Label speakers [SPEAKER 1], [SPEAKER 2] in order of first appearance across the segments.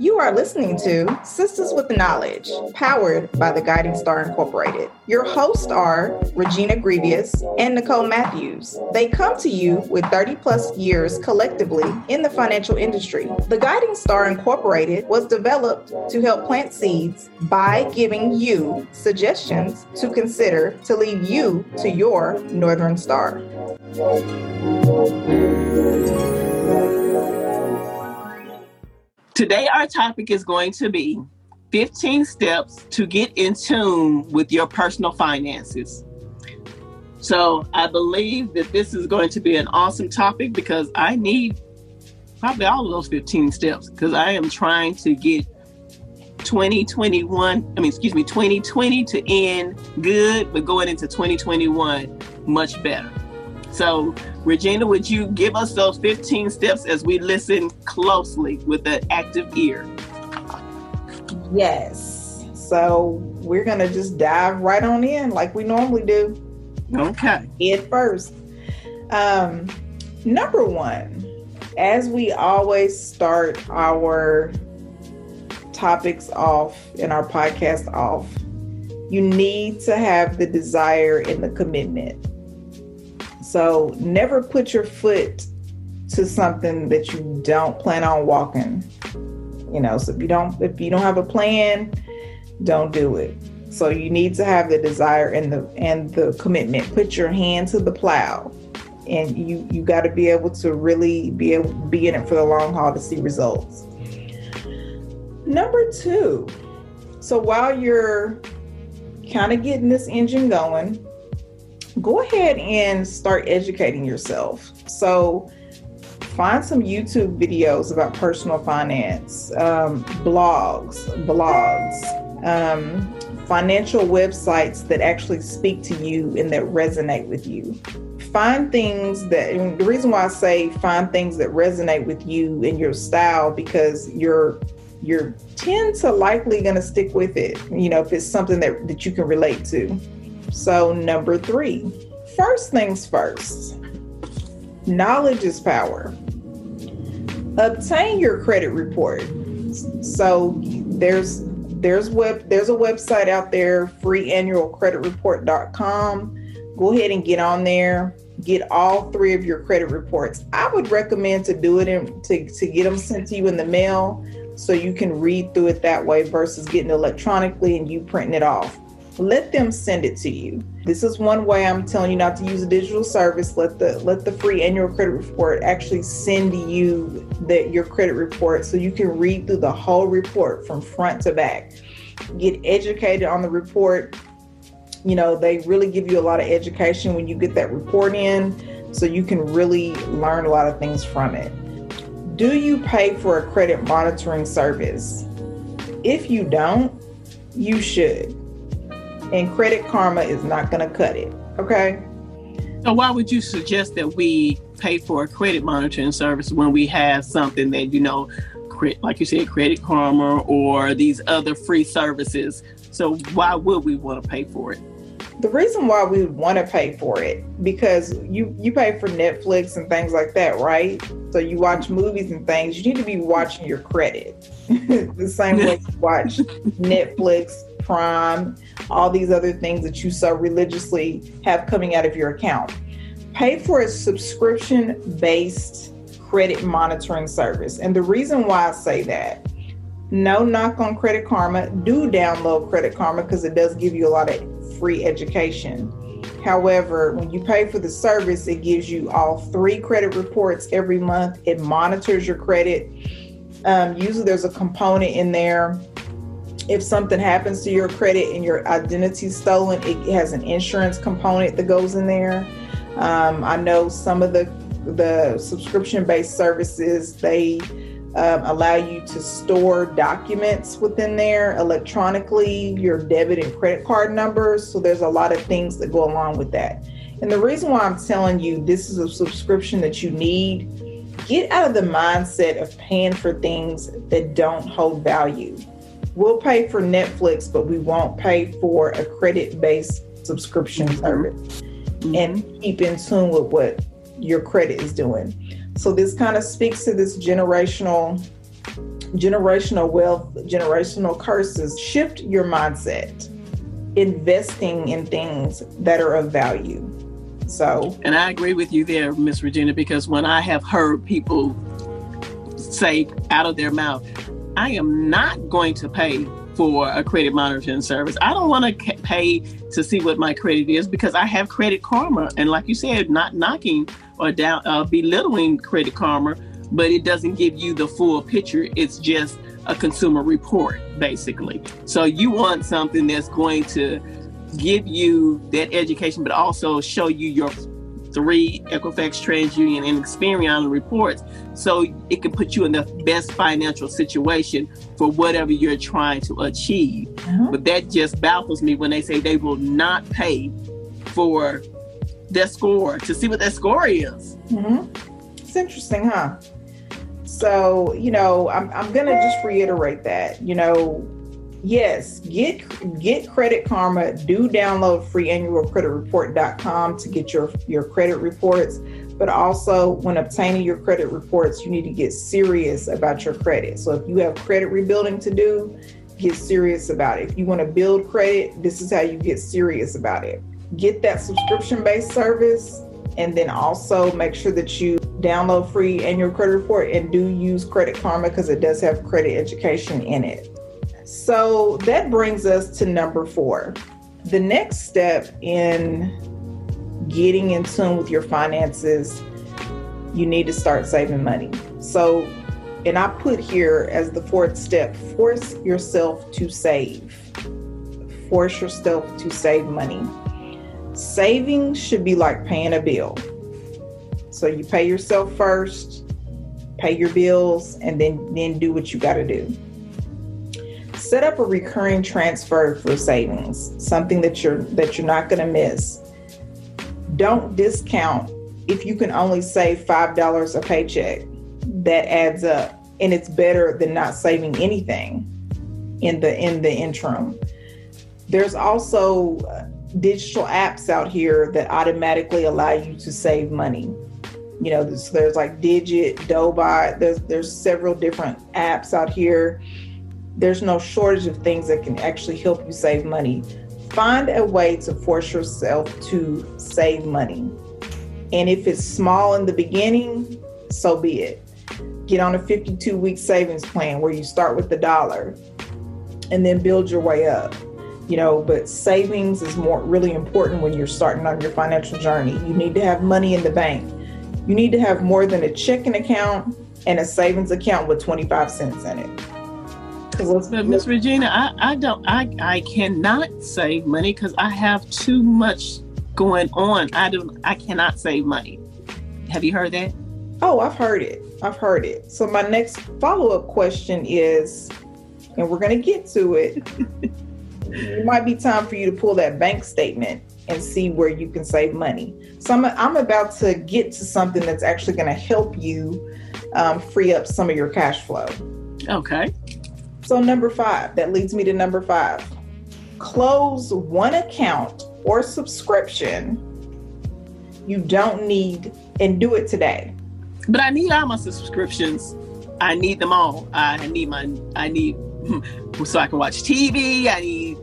[SPEAKER 1] You are listening to Sisters with Knowledge, powered by the Guiding Star Incorporated. Your hosts are Regina Grievous and Nicole Matthews. They come to you with 30 plus years collectively in the financial industry. The Guiding Star Incorporated was developed to help plant seeds by giving you suggestions to consider to lead you to your Northern Star.
[SPEAKER 2] Today, our topic is going to be 15 steps to get in tune with your personal finances. So, I believe that this is going to be an awesome topic because I need probably all of those 15 steps because I am trying to get 2021, I mean, excuse me, 2020 to end good, but going into 2021 much better. So, Regina, would you give us those 15 steps as we listen closely with an active ear?
[SPEAKER 1] Yes. So, we're going to just dive right on in like we normally do.
[SPEAKER 2] Okay.
[SPEAKER 1] Head first. Um, number one, as we always start our topics off and our podcast off, you need to have the desire and the commitment. So never put your foot to something that you don't plan on walking. You know, so if you don't if you don't have a plan, don't do it. So you need to have the desire and the and the commitment. Put your hand to the plow. And you you got to be able to really be able be in it for the long haul to see results. Number 2. So while you're kind of getting this engine going, go ahead and start educating yourself. So, find some YouTube videos about personal finance, um, blogs, blogs, um, financial websites that actually speak to you and that resonate with you. Find things that, the reason why I say find things that resonate with you and your style because you're you're tend to likely going to stick with it you know if it's something that that you can relate to so, number three, first things first, knowledge is power. Obtain your credit report. So, there's there's web there's a website out there freeannualcreditreport.com go ahead and get on there get all three of your credit reports i would recommend to do it in, to, to get them sent to you in the mail so you can read through it that way versus getting electronically and you printing it off let them send it to you. This is one way I'm telling you not to use a digital service. Let the let the free annual credit report actually send you that your credit report so you can read through the whole report from front to back. Get educated on the report. You know, they really give you a lot of education when you get that report in so you can really learn a lot of things from it. Do you pay for a credit monitoring service? If you don't, you should and Credit Karma is not going to cut it. Okay.
[SPEAKER 2] So why would you suggest that we pay for a credit monitoring service when we have something that you know, like you said, Credit Karma or these other free services? So why would we want to pay for it?
[SPEAKER 1] The reason why we would want to pay for it because you you pay for Netflix and things like that, right? So you watch movies and things. You need to be watching your credit the same way you watch Netflix, Prime, all these other things that you so religiously have coming out of your account. Pay for a subscription based credit monitoring service. And the reason why I say that, no knock on Credit Karma, do download Credit Karma because it does give you a lot of free education. However, when you pay for the service, it gives you all three credit reports every month. It monitors your credit. Um, usually, there's a component in there if something happens to your credit and your identity stolen, it has an insurance component that goes in there. Um, I know some of the the subscription based services they um, allow you to store documents within there electronically, your debit and credit card numbers. So there's a lot of things that go along with that. And the reason why I'm telling you this is a subscription that you need, get out of the mindset of paying for things that don't hold value we'll pay for Netflix, but we won't pay for a credit based subscription mm-hmm. service mm-hmm. and keep in tune with what your credit is doing. So, this kind of speaks to this generational generational wealth, generational curses. Shift your mindset, investing in things that are of value. So,
[SPEAKER 2] and I agree with you there, Miss Regina, because when I have heard people say out of their mouth, I am not going to pay for a credit monitoring service. I don't want to pay to see what my credit is because I have credit karma. And like you said, not knocking or down, uh, belittling credit karma, but it doesn't give you the full picture. It's just a consumer report, basically. So you want something that's going to give you that education, but also show you your three Equifax, TransUnion, and Experian reports so it can put you in the best financial situation for whatever you're trying to achieve. Mm-hmm. But that just baffles me when they say they will not pay for their score to see what their score is.
[SPEAKER 1] Mm-hmm. It's interesting, huh? So, you know, I'm, I'm going to just reiterate that, you know, yes, get get Credit Karma. Do download free report.com to get your your credit reports. But also, when obtaining your credit reports, you need to get serious about your credit. So if you have credit rebuilding to do, get serious about it. If you want to build credit, this is how you get serious about it. Get that subscription based service, and then also make sure that you download free annual credit report and do use Credit Karma because it does have credit education in it. So that brings us to number four. The next step in getting in tune with your finances, you need to start saving money. So, and I put here as the fourth step force yourself to save. Force yourself to save money. Saving should be like paying a bill. So you pay yourself first, pay your bills, and then then do what you got to do set up a recurring transfer for savings, something that you're that you're not going to miss. Don't discount if you can only save $5 a paycheck. That adds up and it's better than not saving anything in the in the interim. There's also uh, digital apps out here that automatically allow you to save money. You know, there's, there's like Digit, Dobot. There's there's several different apps out here there's no shortage of things that can actually help you save money. Find a way to force yourself to save money. And if it's small in the beginning, so be it. Get on a 52 week savings plan where you start with the dollar and then build your way up. You know, but savings is more really important when you're starting on your financial journey. You need to have money in the bank. You need to have more than a checking account and a savings account with 25 cents in it.
[SPEAKER 2] But Miss Regina, I, I don't I, I cannot save money because I have too much going on. I don't I cannot save money. Have you heard that?
[SPEAKER 1] Oh, I've heard it. I've heard it. So my next follow-up question is, and we're gonna get to it. it might be time for you to pull that bank statement and see where you can save money. So I'm, I'm about to get to something that's actually going to help you um, free up some of your cash flow.
[SPEAKER 2] Okay.
[SPEAKER 1] So, number five, that leads me to number five close one account or subscription you don't need and do it today.
[SPEAKER 2] But I need all my subscriptions. I need them all. I need my, I need, so I can watch TV. I need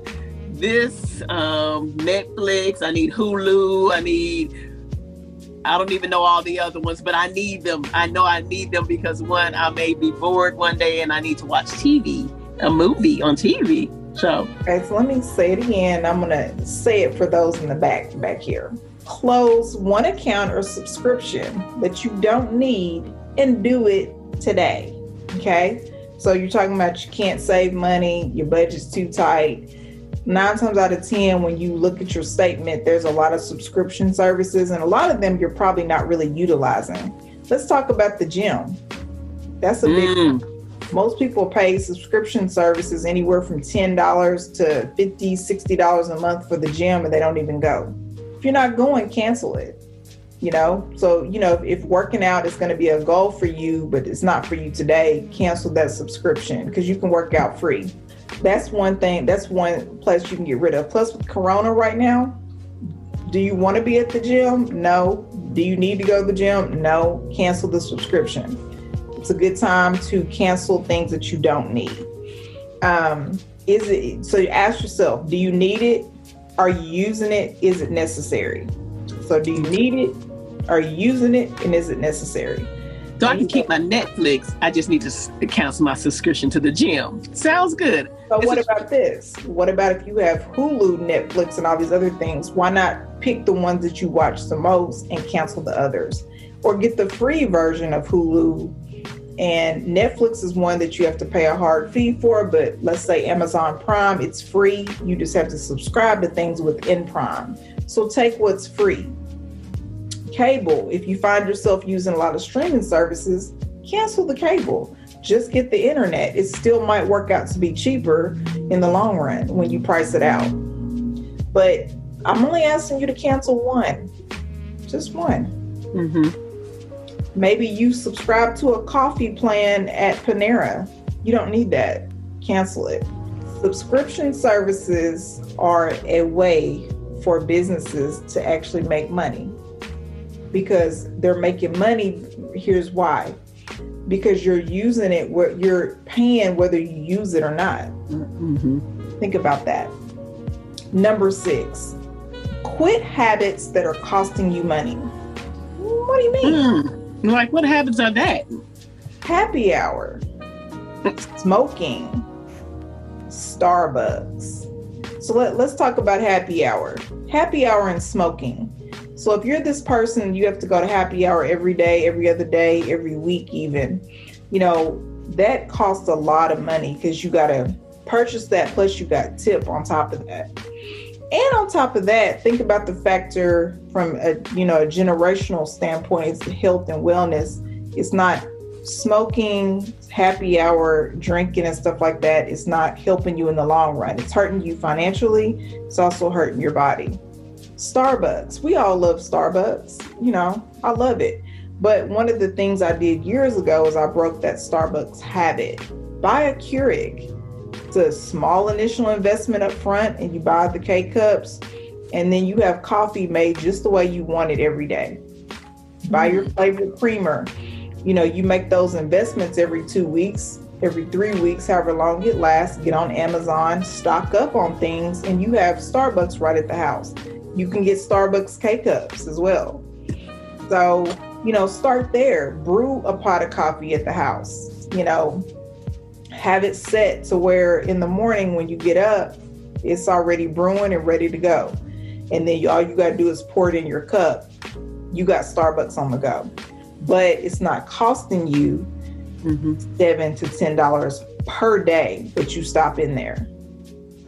[SPEAKER 2] this, um, Netflix. I need Hulu. I need I don't even know all the other ones, but I need them. I know I need them because one, I may be bored one day and I need to watch TV, a movie on TV. So,
[SPEAKER 1] okay, so let me say it again. I'm gonna say it for those in the back back here. Close one account or subscription that you don't need and do it today. Okay. So you're talking about you can't save money, your budget's too tight nine times out of 10, when you look at your statement, there's a lot of subscription services, and a lot of them you're probably not really utilizing. Let's talk about the gym. That's a big mm. Most people pay subscription services anywhere from $10 to $50, $60 a month for the gym, and they don't even go. If you're not going, cancel it. You know, so you know, if, if working out is going to be a goal for you, but it's not for you today, cancel that subscription because you can work out free. That's one thing that's one place you can get rid of. Plus with corona right now do you want to be at the gym? No. Do you need to go to the gym? No. Cancel the subscription It's a good time to cancel things that you don't need. Um, is it so? You ask yourself: Do you need it? Are you using it? Is it necessary? So, do you need it? Are you using it? And is it necessary?
[SPEAKER 2] So I can keep my Netflix. I just need to cancel my subscription to the gym. Sounds good.
[SPEAKER 1] So what about this? What about if you have Hulu, Netflix, and all these other things? Why not pick the ones that you watch the most and cancel the others? Or get the free version of Hulu. And Netflix is one that you have to pay a hard fee for, but let's say Amazon Prime, it's free. You just have to subscribe to things within Prime. So take what's free cable. If you find yourself using a lot of streaming services, cancel the cable. Just get the internet. It still might work out to be cheaper in the long run when you price it out. But I'm only asking you to cancel one, just one. Mm-hmm. Maybe you subscribe to a coffee plan at Panera. You don't need that. Cancel it. Subscription services are a way for businesses to actually make money because they're making money. Here's why because you're using it you're paying whether you use it or not. Mm-hmm. Think about that. Number six, quit habits that are costing you money. What do you mean?
[SPEAKER 2] Mm. Like, what happens on that?
[SPEAKER 1] Happy hour, smoking, Starbucks. So let, let's talk about happy hour. Happy hour and smoking so if you're this person, you have to go to happy hour every day, every other day, every week, even, you know, that costs a lot of money because you got to purchase that, plus you got tip on top of that. And on top of that, think about the factor from a you know a generational standpoint. It's health and wellness. It's not smoking, happy hour, drinking, and stuff like that. It's not helping you in the long run. It's hurting you financially. It's also hurting your body. Starbucks. We all love Starbucks. You know, I love it. But one of the things I did years ago is I broke that Starbucks habit. Buy a Keurig. It's a small initial investment up front, and you buy the K cups, and then you have coffee made just the way you want it every day. Buy your mm. favorite creamer. You know, you make those investments every two weeks, every three weeks, however long it lasts. Get on Amazon, stock up on things, and you have Starbucks right at the house you can get Starbucks K cups as well. So, you know, start there. Brew a pot of coffee at the house. You know, have it set to where in the morning when you get up, it's already brewing and ready to go. And then you, all you got to do is pour it in your cup. You got Starbucks on the go. But it's not costing you mm-hmm. seven to ten dollars per day that you stop in there.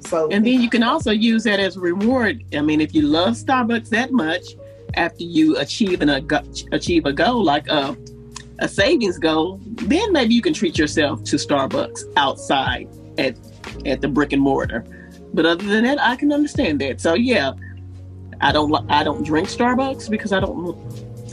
[SPEAKER 2] So and then you can also use that as a reward. I mean, if you love Starbucks that much, after you achieve an, achieve a goal like a, a savings goal, then maybe you can treat yourself to Starbucks outside at at the brick and mortar. But other than that, I can understand that. So yeah, I don't I don't drink Starbucks because I don't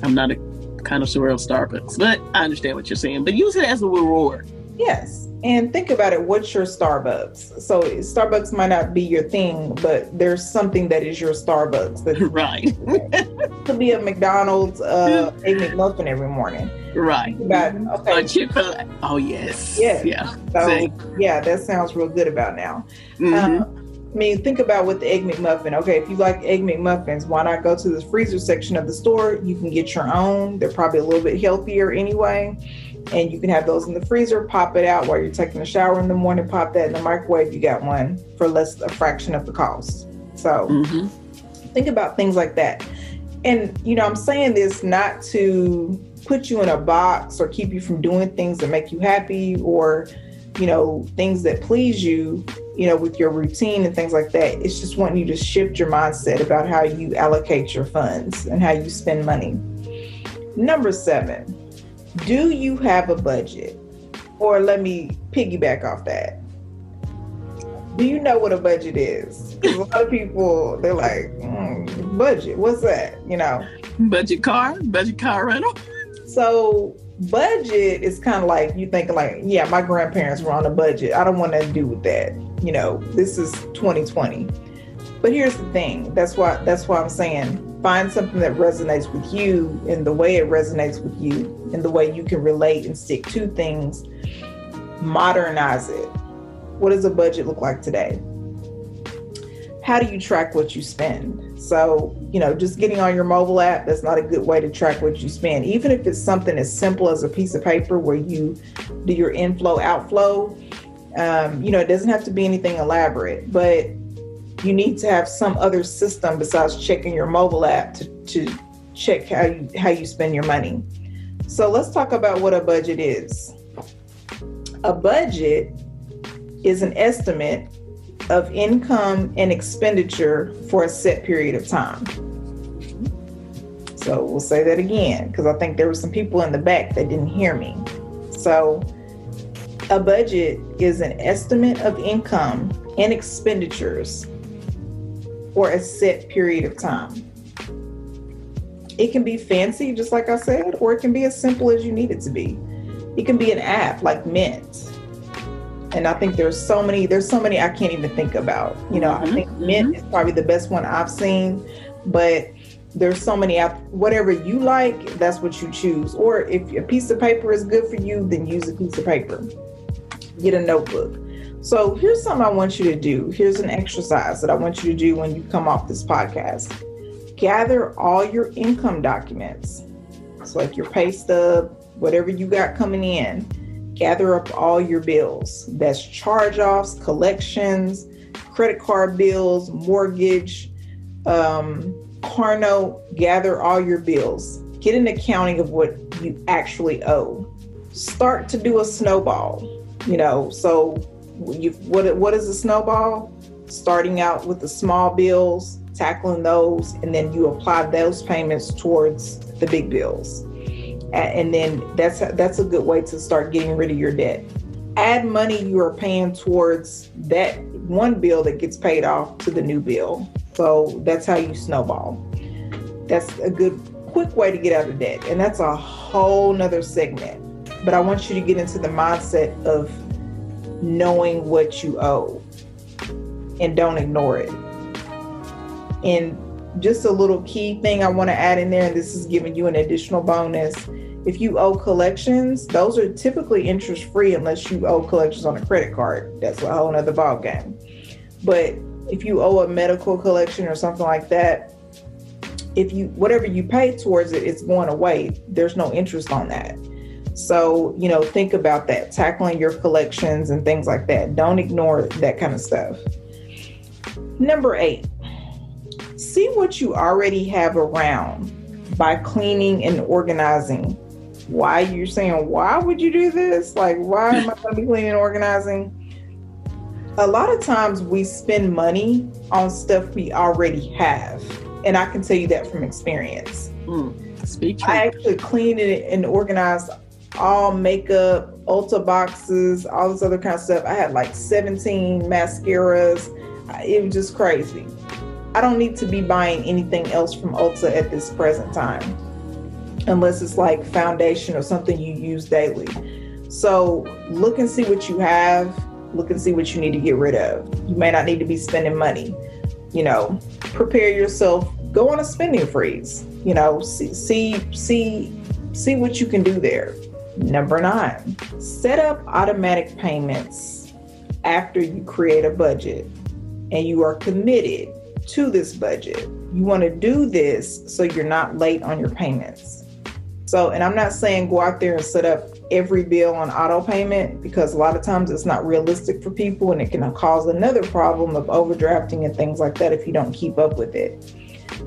[SPEAKER 2] I'm not a connoisseur of surreal Starbucks. But I understand what you're saying. But use it as a reward.
[SPEAKER 1] Yes. And think about it what's your Starbucks? So, Starbucks might not be your thing, but there's something that is your Starbucks. That
[SPEAKER 2] right.
[SPEAKER 1] could be a McDonald's, uh, a McMuffin every morning.
[SPEAKER 2] Right.
[SPEAKER 1] About, okay.
[SPEAKER 2] Chick fil A. Oh, yes.
[SPEAKER 1] Yes.
[SPEAKER 2] Yeah.
[SPEAKER 1] So, yeah, that sounds real good about now. Mm-hmm. Um, I mean, think about with the Egg McMuffin. Okay, if you like Egg McMuffins, why not go to the freezer section of the store? You can get your own. They're probably a little bit healthier anyway and you can have those in the freezer, pop it out while you're taking a shower in the morning, pop that in the microwave, you got one for less a fraction of the cost. So mm-hmm. think about things like that. And you know, I'm saying this not to put you in a box or keep you from doing things that make you happy or you know, things that please you, you know, with your routine and things like that. It's just wanting you to shift your mindset about how you allocate your funds and how you spend money. Number seven, do you have a budget? Or let me piggyback off that. Do you know what a budget is? A lot of people, they're like, mm, budget, what's that? You know?
[SPEAKER 2] Budget car, budget car rental.
[SPEAKER 1] So budget is kind of like you think like, yeah, my grandparents were on a budget. I don't want to do with that. You know, this is 2020. But here's the thing. That's why that's why I'm saying find something that resonates with you in the way it resonates with you, in the way you can relate and stick to things. Modernize it. What does a budget look like today? How do you track what you spend? So, you know, just getting on your mobile app, that's not a good way to track what you spend. Even if it's something as simple as a piece of paper where you do your inflow, outflow, um, you know, it doesn't have to be anything elaborate, but you need to have some other system besides checking your mobile app to, to check how you, how you spend your money. So let's talk about what a budget is. A budget is an estimate of income and expenditure for a set period of time. So we'll say that again because I think there were some people in the back that didn't hear me. So a budget is an estimate of income and expenditures for a set period of time. It can be fancy, just like I said, or it can be as simple as you need it to be. It can be an app like Mint. And I think there's so many, there's so many I can't even think about. You know, mm-hmm. I think Mint mm-hmm. is probably the best one I've seen, but there's so many whatever you like, that's what you choose. Or if a piece of paper is good for you, then use a piece of paper get a notebook. So here's something I want you to do. Here's an exercise that I want you to do when you come off this podcast. Gather all your income documents. So like your pay stub, whatever you got coming in. Gather up all your bills. That's charge-offs, collections, credit card bills, mortgage, um, car note. Gather all your bills. Get an accounting of what you actually owe. Start to do a snowball you know so you what what is a snowball starting out with the small bills tackling those and then you apply those payments towards the big bills and then that's that's a good way to start getting rid of your debt. Add money you are paying towards that one bill that gets paid off to the new bill. So that's how you snowball. That's a good quick way to get out of debt and that's a whole nother segment. But I want you to get into the mindset of knowing what you owe and don't ignore it. And just a little key thing I want to add in there, and this is giving you an additional bonus. If you owe collections, those are typically interest free unless you owe collections on a credit card. That's a whole other ball game. But if you owe a medical collection or something like that, if you whatever you pay towards it, it's going away. There's no interest on that. So, you know, think about that, tackling your collections and things like that. Don't ignore that kind of stuff. Number eight, see what you already have around by cleaning and organizing. Why you're saying, why would you do this? Like, why am I going to be cleaning and organizing? A lot of times we spend money on stuff we already have. And I can tell you that from experience.
[SPEAKER 2] Mm, speak
[SPEAKER 1] I actually cleaned and organized all makeup, Ulta boxes, all this other kind of stuff. I had like 17 mascaras. It was just crazy. I don't need to be buying anything else from Ulta at this present time, unless it's like foundation or something you use daily. So look and see what you have. Look and see what you need to get rid of. You may not need to be spending money. You know, prepare yourself. Go on a spending freeze. You know, see see see see what you can do there. Number nine, set up automatic payments after you create a budget and you are committed to this budget. You want to do this so you're not late on your payments. So, and I'm not saying go out there and set up every bill on auto payment because a lot of times it's not realistic for people and it can cause another problem of overdrafting and things like that if you don't keep up with it.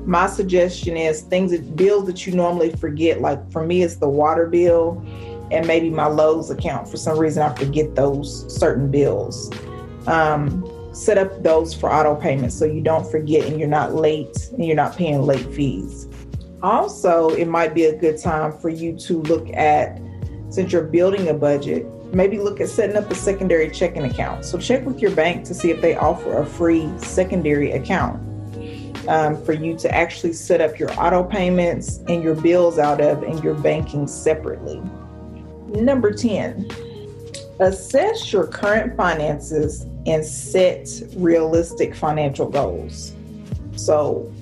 [SPEAKER 1] My suggestion is things that bills that you normally forget, like for me, it's the water bill and maybe my Lowe's account. For some reason, I forget those certain bills. Um, set up those for auto payments so you don't forget and you're not late and you're not paying late fees. Also, it might be a good time for you to look at, since you're building a budget, maybe look at setting up a secondary checking account. So check with your bank to see if they offer a free secondary account um, for you to actually set up your auto payments and your bills out of and your banking separately. Number 10, assess your current finances and set realistic financial goals. So,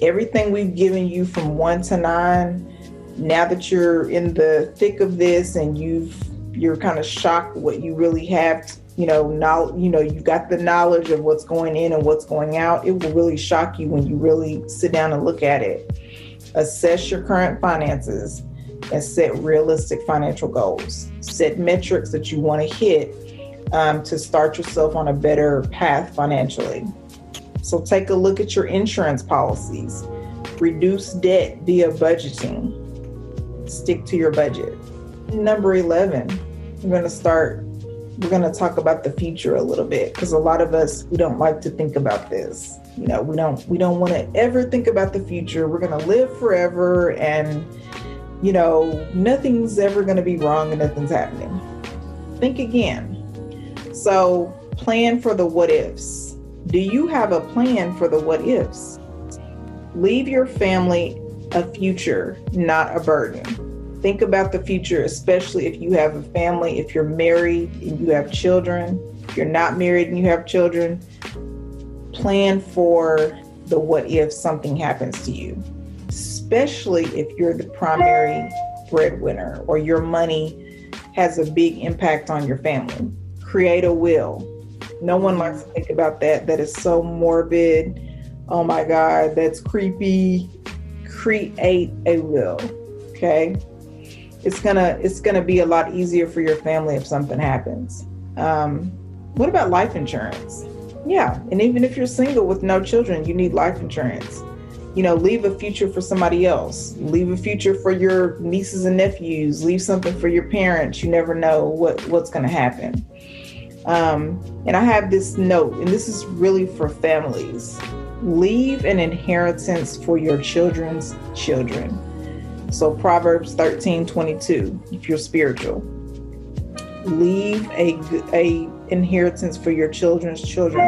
[SPEAKER 1] everything we've given you from one to nine, now that you're in the thick of this and you've you're kind of shocked what you really have you know now you know you've got the knowledge of what's going in and what's going out it will really shock you when you really sit down and look at it assess your current finances and set realistic financial goals set metrics that you want to hit um, to start yourself on a better path financially. So take a look at your insurance policies. Reduce debt via budgeting. Stick to your budget. Number 11 we're going to start we're going to talk about the future a little bit because a lot of us we don't like to think about this. You know we don't we don't want to ever think about the future. We're going to live forever and you know nothing's ever going to be wrong and nothing's happening. Think again so plan for the what ifs. Do you have a plan for the what ifs? Leave your family a future not a burden. Think about the future, especially if you have a family, if you're married and you have children, if you're not married and you have children, plan for the what if something happens to you, especially if you're the primary breadwinner or your money has a big impact on your family. Create a will. No one likes to think about that. That is so morbid. Oh my God, that's creepy. Create a will. Okay it's gonna it's gonna be a lot easier for your family if something happens. Um, what about life insurance? Yeah, and even if you're single with no children, you need life insurance. You know, leave a future for somebody else. Leave a future for your nieces and nephews. Leave something for your parents. You never know what what's going to happen. Um, and I have this note, and this is really for families. Leave an inheritance for your children's children. So Proverbs 13, 22, if you're spiritual. Leave a, a inheritance for your children's children.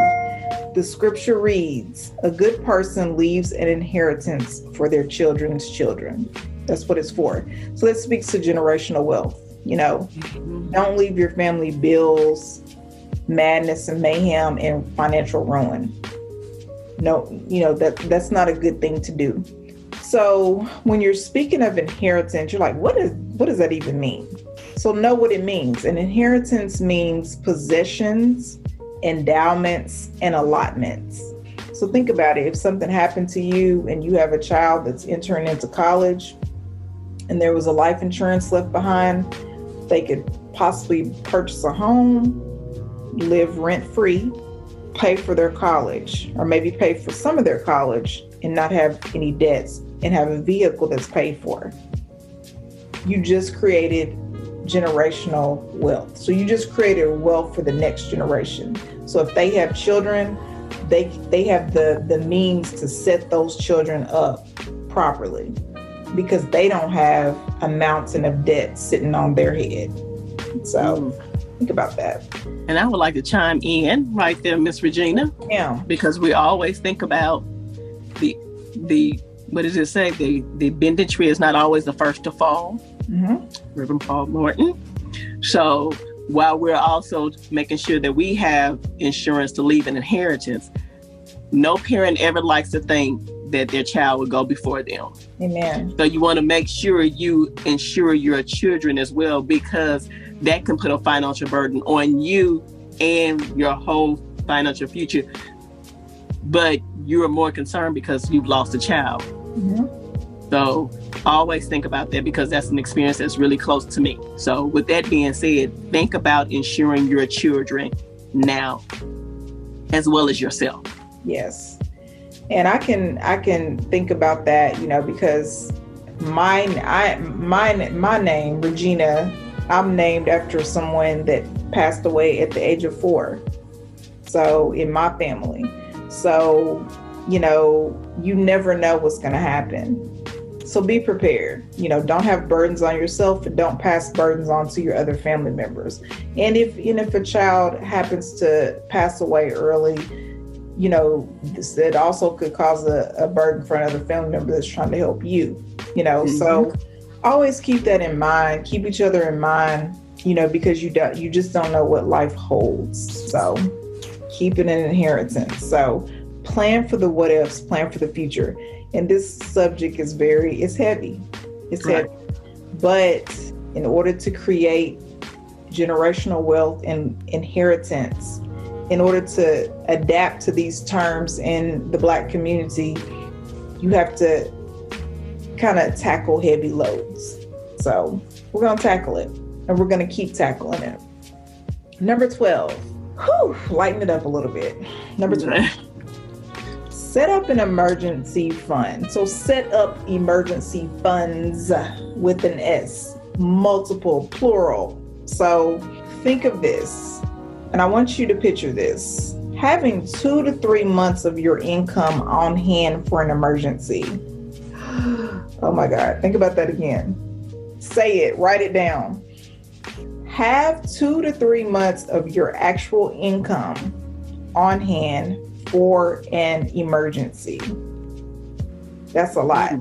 [SPEAKER 1] The scripture reads, a good person leaves an inheritance for their children's children. That's what it's for. So that speaks to generational wealth. You know, mm-hmm. don't leave your family bills, madness and mayhem and financial ruin. No, you know, that that's not a good thing to do. So when you're speaking of inheritance, you're like, what is what does that even mean? So know what it means. An inheritance means possessions, endowments, and allotments. So think about it. If something happened to you and you have a child that's entering into college and there was a life insurance left behind, they could possibly purchase a home, live rent free, pay for their college, or maybe pay for some of their college and not have any debts and have a vehicle that's paid for. You just created generational wealth. So you just created wealth for the next generation. So if they have children, they they have the the means to set those children up properly because they don't have a mountain of debt sitting on their head. So mm. Think about that.
[SPEAKER 2] And I would like to chime in right there, Miss Regina.
[SPEAKER 1] Yeah.
[SPEAKER 2] Because we always think about the the what does it say? The the bending tree is not always the first to fall. Mm-hmm. Reverend Paul Morton. So while we're also making sure that we have insurance to leave an inheritance, no parent ever likes to think that their child will go before them.
[SPEAKER 1] Amen.
[SPEAKER 2] So you want to make sure you insure your children as well because that can put a financial burden on you and your whole financial future but you are more concerned because you've lost a child. Mm-hmm. So always think about that because that's an experience that's really close to me. So with that being said, think about insuring your children now as well as yourself.
[SPEAKER 1] Yes. And I can I can think about that, you know, because mine I mine my name, Regina, I'm named after someone that passed away at the age of four. So in my family. So, you know, you never know what's going to happen. So be prepared. You know, don't have burdens on yourself and don't pass burdens on to your other family members. And if and if a child happens to pass away early, you know, this, it also could cause a, a, burden for another family member that's trying to help you. You know, mm-hmm. so always keep that in mind. Keep each other in mind. You know, because you don't, you just don't know what life holds. So keep it an inheritance. So plan for the what ifs, plan for the future. And this subject is very, it's heavy. It's right. heavy. But in order to create generational wealth and inheritance, in order to adapt to these terms in the Black community, you have to kind of tackle heavy loads. So we're going to tackle it and we're going to keep tackling it. Number 12, whew, lighten it up a little bit. Number 12, set up an emergency fund. So set up emergency funds with an S, multiple, plural. So think of this, and I want you to picture this having two to three months of your income on hand for an emergency. Oh my God, think about that again. Say it, write it down. Have two to three months of your actual income on hand for an emergency. That's a lot.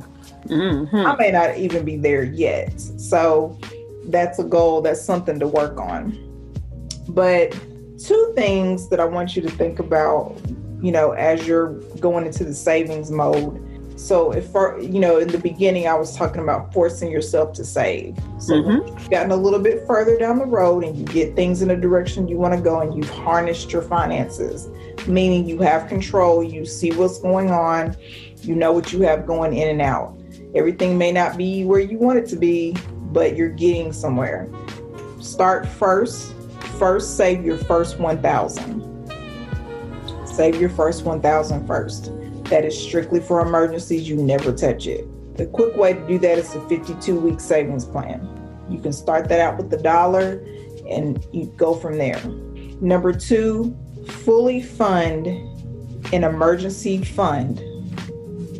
[SPEAKER 1] Mm-hmm. I may not even be there yet. So that's a goal, that's something to work on. But two things that I want you to think about, you know, as you're going into the savings mode. So if for, you know, in the beginning I was talking about forcing yourself to save. So mm-hmm. you've gotten a little bit further down the road and you get things in a direction you want to go and you've harnessed your finances, meaning you have control, you see what's going on, you know what you have going in and out. Everything may not be where you want it to be, but you're getting somewhere. Start first. First, save your first 1,000. Save your first 1,000 first. That is strictly for emergencies. You never touch it. The quick way to do that is a 52 week savings plan. You can start that out with the dollar and you go from there. Number two, fully fund an emergency fund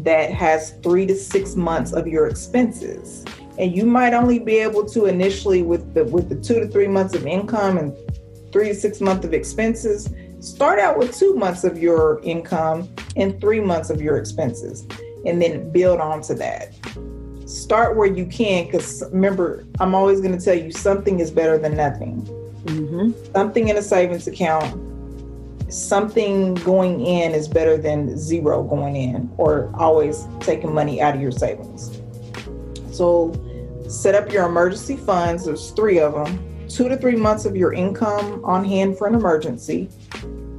[SPEAKER 1] that has three to six months of your expenses and you might only be able to initially with the with the two to three months of income and three to six months of expenses start out with two months of your income and three months of your expenses and then build onto that start where you can because remember i'm always going to tell you something is better than nothing mm-hmm. something in a savings account something going in is better than zero going in or always taking money out of your savings so set up your emergency funds. There's three of them. Two to three months of your income on hand for an emergency.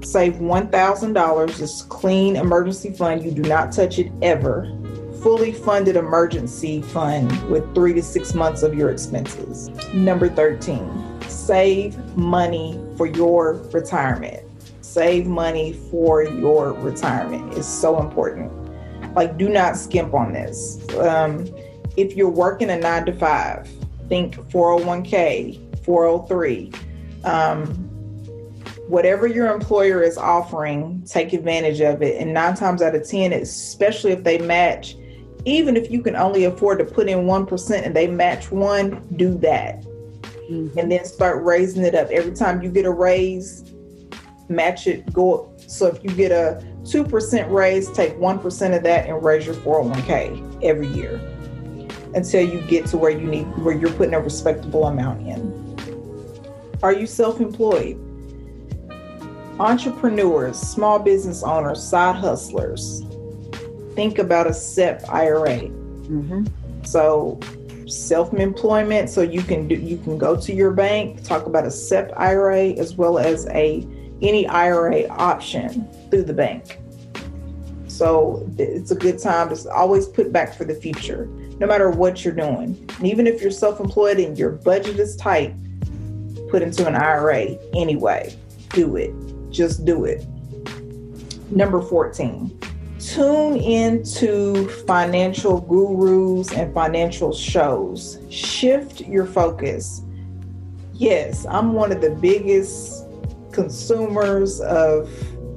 [SPEAKER 1] Save $1,000. This clean emergency fund. You do not touch it ever. Fully funded emergency fund with three to six months of your expenses. Number 13, save money for your retirement. Save money for your retirement is so important. Like, do not skimp on this. Um, if you're working a nine to five, think 401k, 403. Um, whatever your employer is offering, take advantage of it. And nine times out of 10, especially if they match, even if you can only afford to put in 1% and they match one, do that. Mm-hmm. And then start raising it up. Every time you get a raise, match it, go. up. So if you get a 2% raise, take 1% of that and raise your 401k every year until you get to where you need where you're putting a respectable amount in. Are you self-employed? Entrepreneurs, small business owners, side hustlers, think about a SEP IRA. Mm-hmm. So self-employment, so you can do you can go to your bank, talk about a SEP IRA as well as a any IRA option through the bank. So it's a good time to always put back for the future no matter what you're doing. And even if you're self employed and your budget is tight, put into an IRA anyway. Do it. Just do it. Number 14, tune into financial gurus and financial shows. Shift your focus. Yes, I'm one of the biggest consumers of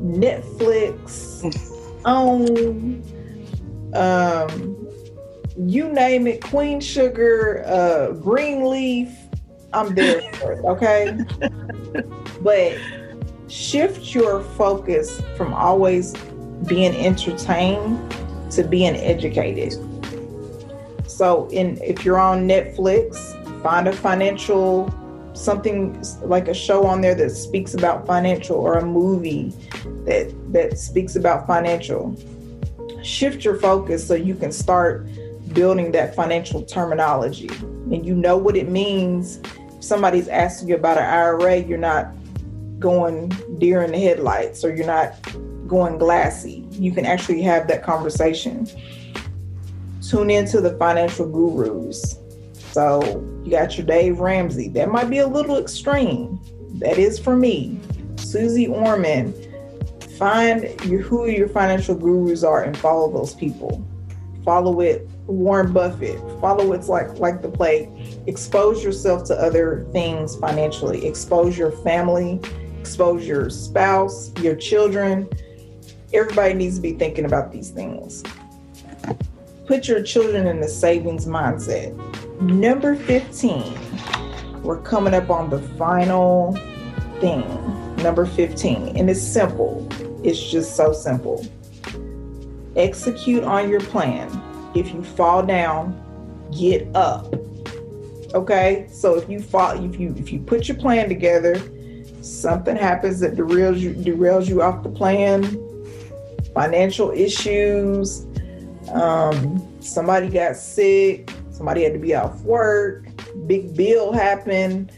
[SPEAKER 1] Netflix, OWN, um, you name it, Queen Sugar, uh, Greenleaf, I'm there okay? but shift your focus from always being entertained to being educated. So, in if you're on Netflix, find a financial something like a show on there that speaks about financial or a movie that that speaks about financial shift your focus so you can start building that financial terminology and you know what it means. Somebody's asking you about an IRA, you're not going deer in the headlights or you're not going glassy. You can actually have that conversation. Tune into the financial gurus. So you got your Dave Ramsey. That might be a little extreme. That is for me. Suze Orman. Find your, who your financial gurus are and follow those people. Follow it Warren Buffett. Follow it's like like the play. Expose yourself to other things financially. Expose your family. Expose your spouse, your children. Everybody needs to be thinking about these things. Put your children in the savings mindset. Number 15. We're coming up on the final thing. Number 15. And it's simple. It's just so simple. Execute on your plan if you fall down, get up. Okay? So if you fall if you if you put your plan together, something happens that derails you derails you off the plan, financial issues, um, somebody got sick, somebody had to be off work, big bill happened,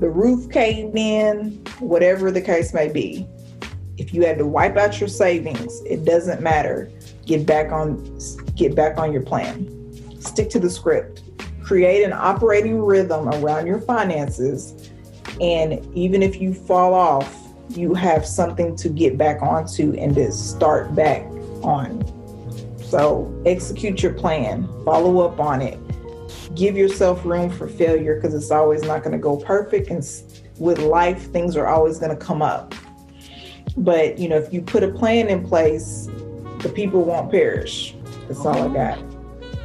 [SPEAKER 1] the roof caved in, whatever the case may be. If you had to wipe out your savings, it doesn't matter. Get back on get back on your plan. Stick to the script. Create an operating rhythm around your finances. And even if you fall off, you have something to get back onto and to start back on. So execute your plan, follow up on it, give yourself room for failure because it's always not going to go perfect. And with life, things are always going to come up. But you know, if you put a plan in place, the people won't perish. That's all I got.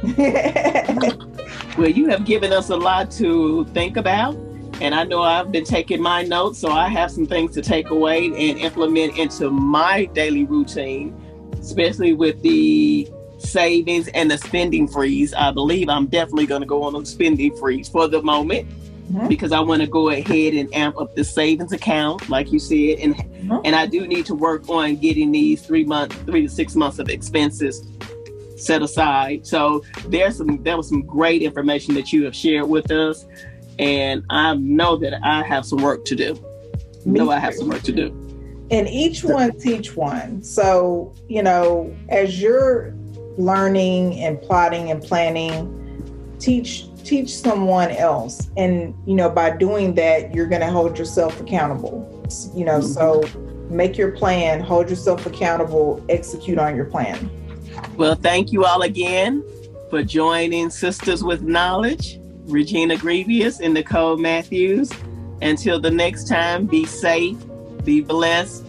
[SPEAKER 2] well, you have given us a lot to think about. And I know I've been taking my notes, so I have some things to take away and implement into my daily routine, especially with the savings and the spending freeze. I believe I'm definitely going to go on a spending freeze for the moment mm-hmm. because I want to go ahead and amp up the savings account, like you said, and mm-hmm. and I do need to work on getting these three months, three to six months of expenses set aside. So there's some there was some great information that you have shared with us, and I know that I have some work to do. Me know I have some work to do.
[SPEAKER 1] And each one teach one. So you know, as you're learning and plotting and planning, teach teach someone else, and you know by doing that, you're going to hold yourself accountable. You know, mm-hmm. so make your plan, hold yourself accountable, execute on your plan.
[SPEAKER 2] Well, thank you all again for joining Sisters with Knowledge, Regina Grevious and Nicole Matthews. Until the next time, be safe, be blessed,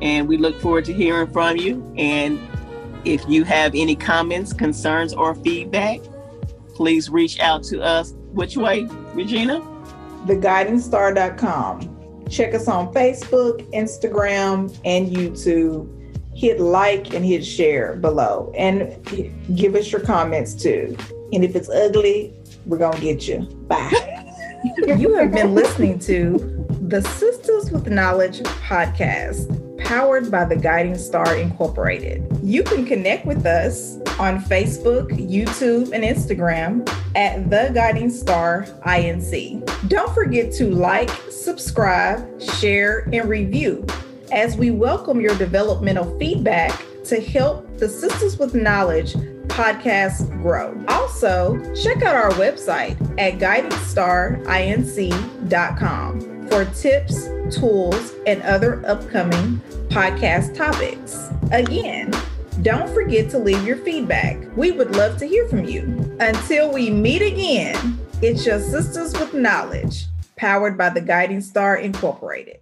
[SPEAKER 2] and we look forward to hearing from you. And if you have any comments, concerns, or feedback, please reach out to us. Which way, Regina?
[SPEAKER 1] TheGuidingStar.com. Check us on Facebook, Instagram, and YouTube hit like and hit share below and give us your comments too. And if it's ugly, we're going to get you. Bye. you have been listening to the Sisters with Knowledge podcast, powered by the Guiding Star Incorporated. You can connect with us on Facebook, YouTube, and Instagram at The Guiding Star INC. Don't forget to like, subscribe, share, and review as we welcome your developmental feedback to help the Sisters with Knowledge podcast grow. Also, check out our website at guidingstarinc.com for tips, tools, and other upcoming podcast topics. Again, don't forget to leave your feedback. We would love to hear from you. Until we meet again, it's your Sisters with Knowledge, powered by the Guiding Star Incorporated.